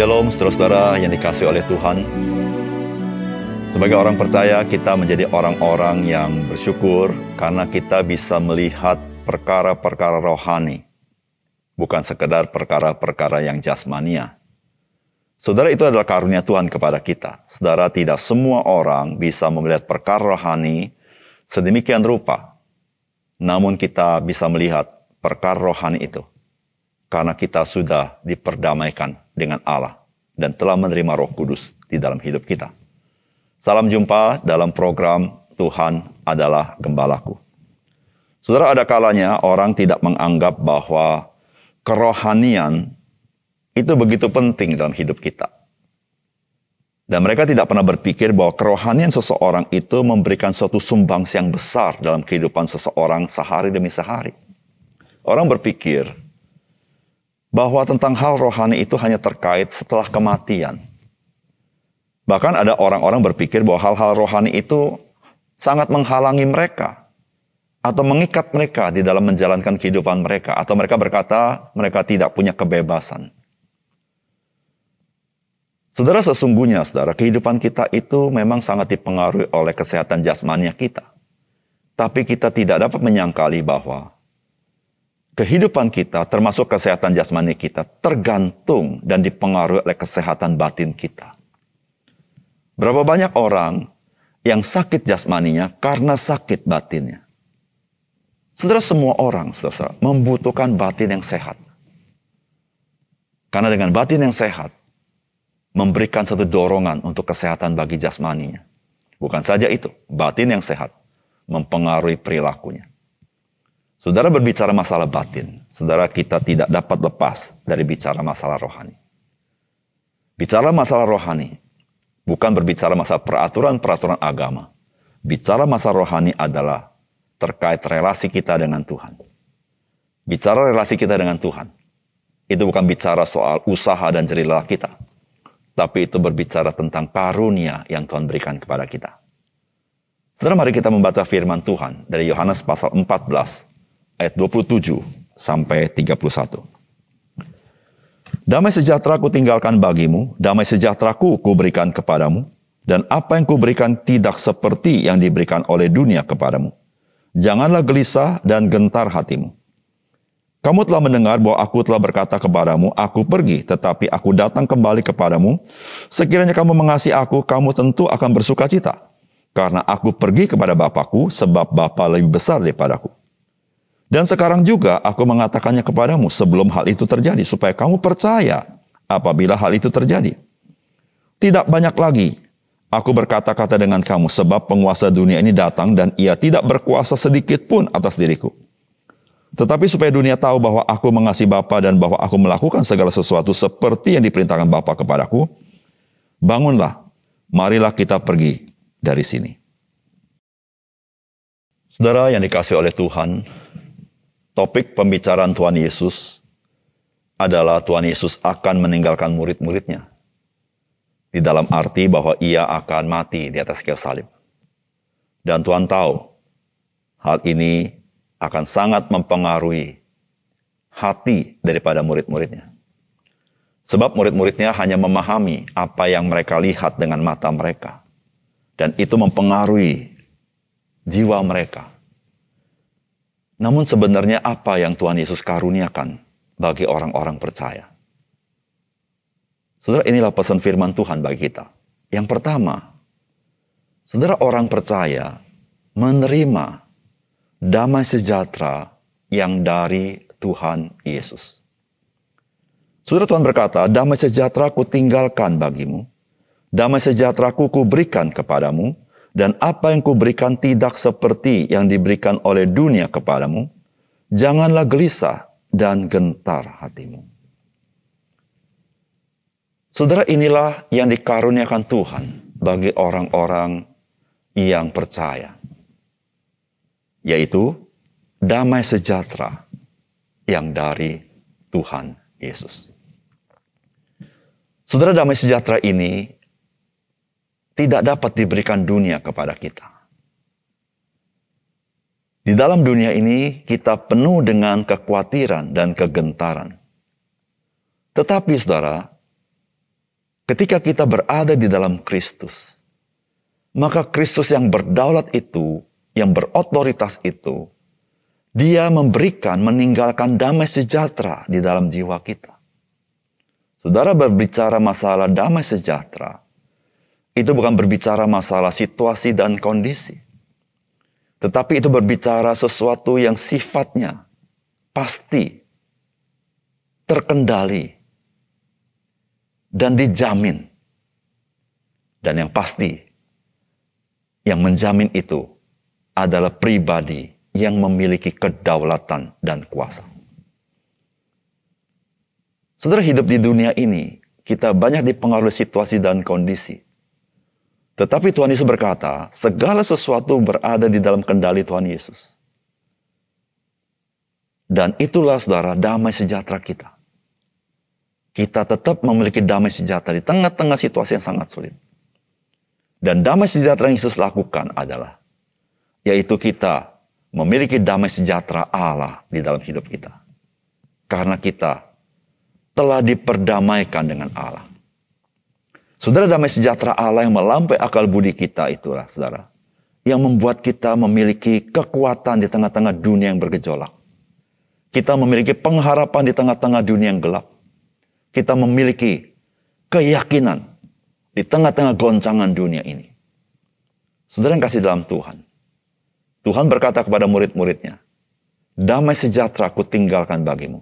Shalom saudara-saudara yang dikasih oleh Tuhan. Sebagai orang percaya, kita menjadi orang-orang yang bersyukur karena kita bisa melihat perkara-perkara rohani, bukan sekedar perkara-perkara yang jasmania. Saudara, itu adalah karunia Tuhan kepada kita. Saudara, tidak semua orang bisa melihat perkara rohani sedemikian rupa. Namun kita bisa melihat perkara rohani itu karena kita sudah diperdamaikan dengan Allah dan telah menerima Roh Kudus di dalam hidup kita. Salam jumpa dalam program Tuhan adalah Gembalaku. Saudara, ada kalanya orang tidak menganggap bahwa kerohanian itu begitu penting dalam hidup kita. Dan mereka tidak pernah berpikir bahwa kerohanian seseorang itu memberikan suatu sumbangsi yang besar dalam kehidupan seseorang sehari demi sehari. Orang berpikir bahwa tentang hal rohani itu hanya terkait setelah kematian. Bahkan ada orang-orang berpikir bahwa hal-hal rohani itu sangat menghalangi mereka atau mengikat mereka di dalam menjalankan kehidupan mereka atau mereka berkata mereka tidak punya kebebasan. Saudara sesungguhnya saudara kehidupan kita itu memang sangat dipengaruhi oleh kesehatan jasmania kita. Tapi kita tidak dapat menyangkali bahwa kehidupan kita termasuk kesehatan jasmani kita tergantung dan dipengaruhi oleh kesehatan batin kita. Berapa banyak orang yang sakit jasmaninya karena sakit batinnya. Saudara semua orang, saudara, membutuhkan batin yang sehat. Karena dengan batin yang sehat, memberikan satu dorongan untuk kesehatan bagi jasmaninya. Bukan saja itu, batin yang sehat mempengaruhi perilakunya. Saudara berbicara masalah batin, saudara kita tidak dapat lepas dari bicara masalah rohani. Bicara masalah rohani, Bukan berbicara masalah peraturan-peraturan agama. Bicara masalah rohani adalah terkait relasi kita dengan Tuhan. Bicara relasi kita dengan Tuhan. Itu bukan bicara soal usaha dan jerila kita. Tapi itu berbicara tentang karunia yang Tuhan berikan kepada kita. Setelah mari kita membaca firman Tuhan dari Yohanes pasal 14 ayat 27 sampai 31. Damai sejahtera ku tinggalkan bagimu, damai sejahtera ku berikan kepadamu, dan apa yang kuberikan tidak seperti yang diberikan oleh dunia kepadamu. Janganlah gelisah dan gentar hatimu. Kamu telah mendengar bahwa aku telah berkata kepadamu, aku pergi, tetapi aku datang kembali kepadamu. Sekiranya kamu mengasihi aku, kamu tentu akan bersuka cita. Karena aku pergi kepada Bapakku, sebab Bapa lebih besar daripadaku. Dan sekarang juga aku mengatakannya kepadamu sebelum hal itu terjadi, supaya kamu percaya apabila hal itu terjadi. Tidak banyak lagi aku berkata-kata dengan kamu, sebab penguasa dunia ini datang dan ia tidak berkuasa sedikit pun atas diriku. Tetapi supaya dunia tahu bahwa aku mengasihi Bapa dan bahwa aku melakukan segala sesuatu seperti yang diperintahkan Bapa kepadaku, bangunlah, marilah kita pergi dari sini. Saudara yang dikasih oleh Tuhan, topik pembicaraan Tuhan Yesus adalah Tuhan Yesus akan meninggalkan murid-muridnya. Di dalam arti bahwa ia akan mati di atas kayu salib. Dan Tuhan tahu hal ini akan sangat mempengaruhi hati daripada murid-muridnya. Sebab murid-muridnya hanya memahami apa yang mereka lihat dengan mata mereka. Dan itu mempengaruhi jiwa mereka. Namun sebenarnya apa yang Tuhan Yesus karuniakan bagi orang-orang percaya? Saudara, inilah pesan firman Tuhan bagi kita. Yang pertama, saudara orang percaya menerima damai sejahtera yang dari Tuhan Yesus. Saudara Tuhan berkata, damai sejahtera ku tinggalkan bagimu, damai sejahtera ku berikan kepadamu, dan apa yang kuberikan tidak seperti yang diberikan oleh dunia kepadamu, janganlah gelisah dan gentar hatimu. Saudara inilah yang dikaruniakan Tuhan bagi orang-orang yang percaya. Yaitu damai sejahtera yang dari Tuhan Yesus. Saudara damai sejahtera ini tidak dapat diberikan dunia kepada kita. Di dalam dunia ini kita penuh dengan kekhawatiran dan kegentaran. Tetapi saudara, ketika kita berada di dalam Kristus, maka Kristus yang berdaulat itu, yang berotoritas itu, dia memberikan, meninggalkan damai sejahtera di dalam jiwa kita. Saudara berbicara masalah damai sejahtera, itu bukan berbicara masalah situasi dan kondisi. Tetapi itu berbicara sesuatu yang sifatnya pasti, terkendali, dan dijamin. Dan yang pasti, yang menjamin itu adalah pribadi yang memiliki kedaulatan dan kuasa. Saudara hidup di dunia ini, kita banyak dipengaruhi situasi dan kondisi. Tetapi Tuhan Yesus berkata, segala sesuatu berada di dalam kendali Tuhan Yesus. Dan itulah saudara damai sejahtera kita. Kita tetap memiliki damai sejahtera di tengah-tengah situasi yang sangat sulit. Dan damai sejahtera yang Yesus lakukan adalah, yaitu kita memiliki damai sejahtera Allah di dalam hidup kita. Karena kita telah diperdamaikan dengan Allah. Saudara damai sejahtera Allah yang melampaui akal budi kita itulah saudara. Yang membuat kita memiliki kekuatan di tengah-tengah dunia yang bergejolak. Kita memiliki pengharapan di tengah-tengah dunia yang gelap. Kita memiliki keyakinan di tengah-tengah goncangan dunia ini. Saudara yang kasih dalam Tuhan. Tuhan berkata kepada murid-muridnya, Damai sejahtera ku tinggalkan bagimu.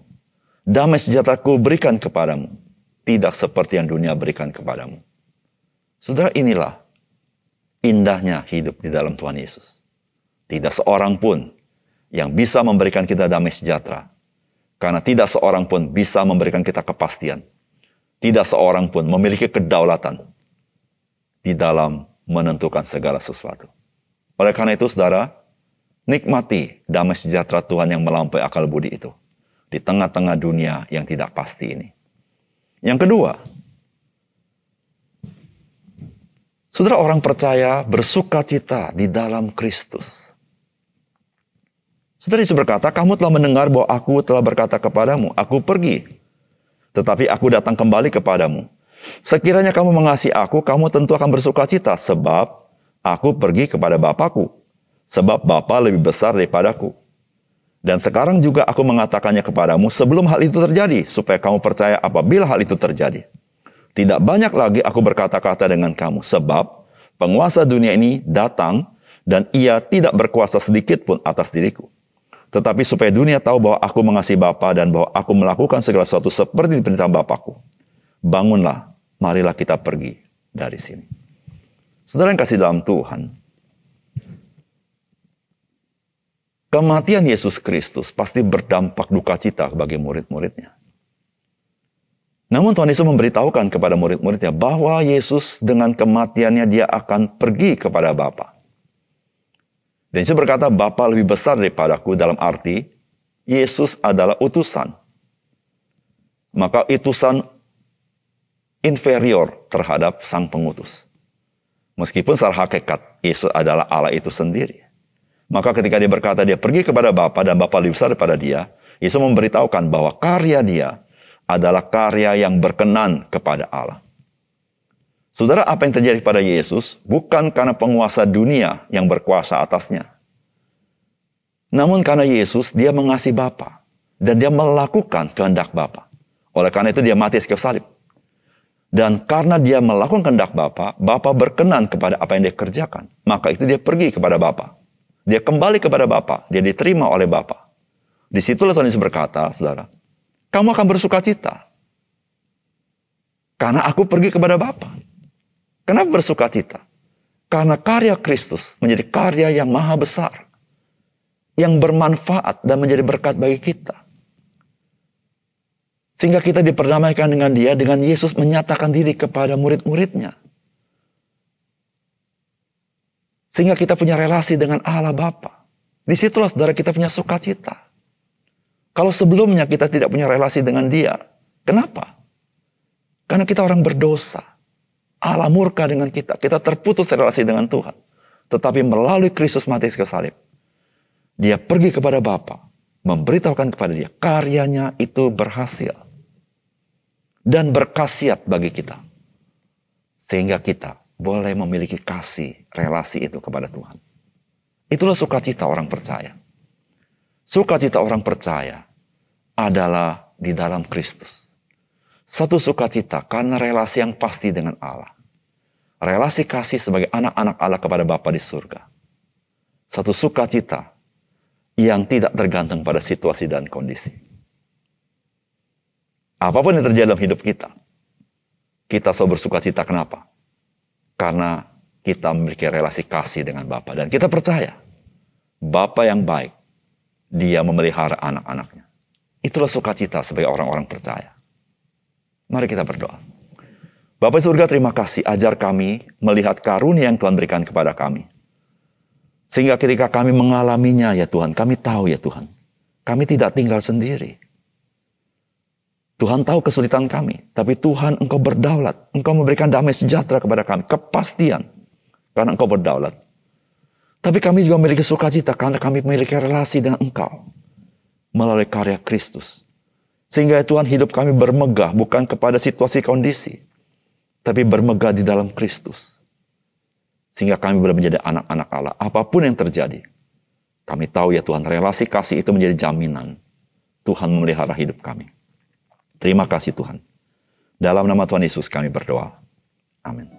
Damai sejahtera ku berikan kepadamu. Tidak seperti yang dunia berikan kepadamu. Saudara inilah indahnya hidup di dalam Tuhan Yesus. Tidak seorang pun yang bisa memberikan kita damai sejahtera. Karena tidak seorang pun bisa memberikan kita kepastian. Tidak seorang pun memiliki kedaulatan di dalam menentukan segala sesuatu. Oleh karena itu, saudara, Nikmati damai sejahtera Tuhan yang melampaui akal budi itu. Di tengah-tengah dunia yang tidak pasti ini. Yang kedua, saudara orang percaya bersuka cita di dalam Kristus. Saudara Yesus berkata, kamu telah mendengar bahwa aku telah berkata kepadamu, aku pergi. Tetapi aku datang kembali kepadamu. Sekiranya kamu mengasihi aku, kamu tentu akan bersuka cita, sebab aku pergi kepada Bapakku sebab Bapa lebih besar daripadaku. Dan sekarang juga aku mengatakannya kepadamu sebelum hal itu terjadi, supaya kamu percaya apabila hal itu terjadi. Tidak banyak lagi aku berkata-kata dengan kamu, sebab penguasa dunia ini datang dan ia tidak berkuasa sedikit pun atas diriku. Tetapi supaya dunia tahu bahwa aku mengasihi Bapa dan bahwa aku melakukan segala sesuatu seperti perintah Bapakku. Bangunlah, marilah kita pergi dari sini. Saudara yang kasih dalam Tuhan, Kematian Yesus Kristus pasti berdampak duka cita bagi murid-muridnya. Namun Tuhan Yesus memberitahukan kepada murid-muridnya bahwa Yesus dengan kematiannya dia akan pergi kepada Bapa. Dan Yesus berkata, Bapa lebih besar daripadaku dalam arti Yesus adalah utusan. Maka utusan inferior terhadap sang pengutus. Meskipun secara hakikat Yesus adalah Allah itu sendiri. Maka ketika dia berkata dia pergi kepada Bapa dan Bapa lebih besar daripada dia, Yesus memberitahukan bahwa karya dia adalah karya yang berkenan kepada Allah. Saudara, apa yang terjadi pada Yesus bukan karena penguasa dunia yang berkuasa atasnya. Namun karena Yesus, dia mengasihi Bapa dan dia melakukan kehendak Bapa. Oleh karena itu dia mati sekian salib. Dan karena dia melakukan kehendak Bapa, Bapa berkenan kepada apa yang dia kerjakan. Maka itu dia pergi kepada Bapa. Dia kembali kepada Bapa, dia diterima oleh Bapa. Di situlah Tuhan Yesus berkata, saudara, kamu akan bersuka cita. Karena aku pergi kepada Bapa. Kenapa bersuka cita? Karena karya Kristus menjadi karya yang maha besar. Yang bermanfaat dan menjadi berkat bagi kita. Sehingga kita diperdamaikan dengan dia, dengan Yesus menyatakan diri kepada murid-muridnya. Sehingga kita punya relasi dengan Allah Bapa. Di situlah saudara kita punya sukacita. Kalau sebelumnya kita tidak punya relasi dengan dia, kenapa? Karena kita orang berdosa. Allah murka dengan kita. Kita terputus relasi dengan Tuhan. Tetapi melalui Kristus mati ke salib. Dia pergi kepada Bapa, memberitahukan kepada dia karyanya itu berhasil dan berkhasiat bagi kita. Sehingga kita boleh memiliki kasih, relasi itu kepada Tuhan. Itulah sukacita orang percaya. Sukacita orang percaya adalah di dalam Kristus. Satu sukacita karena relasi yang pasti dengan Allah. Relasi kasih sebagai anak-anak Allah kepada Bapa di surga. Satu sukacita yang tidak tergantung pada situasi dan kondisi. Apa pun yang terjadi dalam hidup kita, kita selalu bersuka cita. Kenapa? Karena kita memiliki relasi kasih dengan Bapa dan kita percaya Bapa yang baik, dia memelihara anak-anaknya. Itulah sukacita sebagai orang-orang percaya. Mari kita berdoa. Bapak surga terima kasih ajar kami melihat karunia yang Tuhan berikan kepada kami. Sehingga ketika kami mengalaminya ya Tuhan, kami tahu ya Tuhan. Kami tidak tinggal sendiri. Tuhan tahu kesulitan kami, tapi Tuhan engkau berdaulat. Engkau memberikan damai sejahtera kepada kami, kepastian. Karena engkau berdaulat. Tapi kami juga memiliki sukacita karena kami memiliki relasi dengan engkau. Melalui karya Kristus. Sehingga Tuhan hidup kami bermegah bukan kepada situasi kondisi. Tapi bermegah di dalam Kristus. Sehingga kami boleh menjadi anak-anak Allah. Apa pun yang terjadi. Kami tahu ya Tuhan relasi kasih itu menjadi jaminan. Tuhan memelihara hidup kami. Terima kasih Tuhan. Dalam nama Tuhan Yesus kami berdoa. Amin.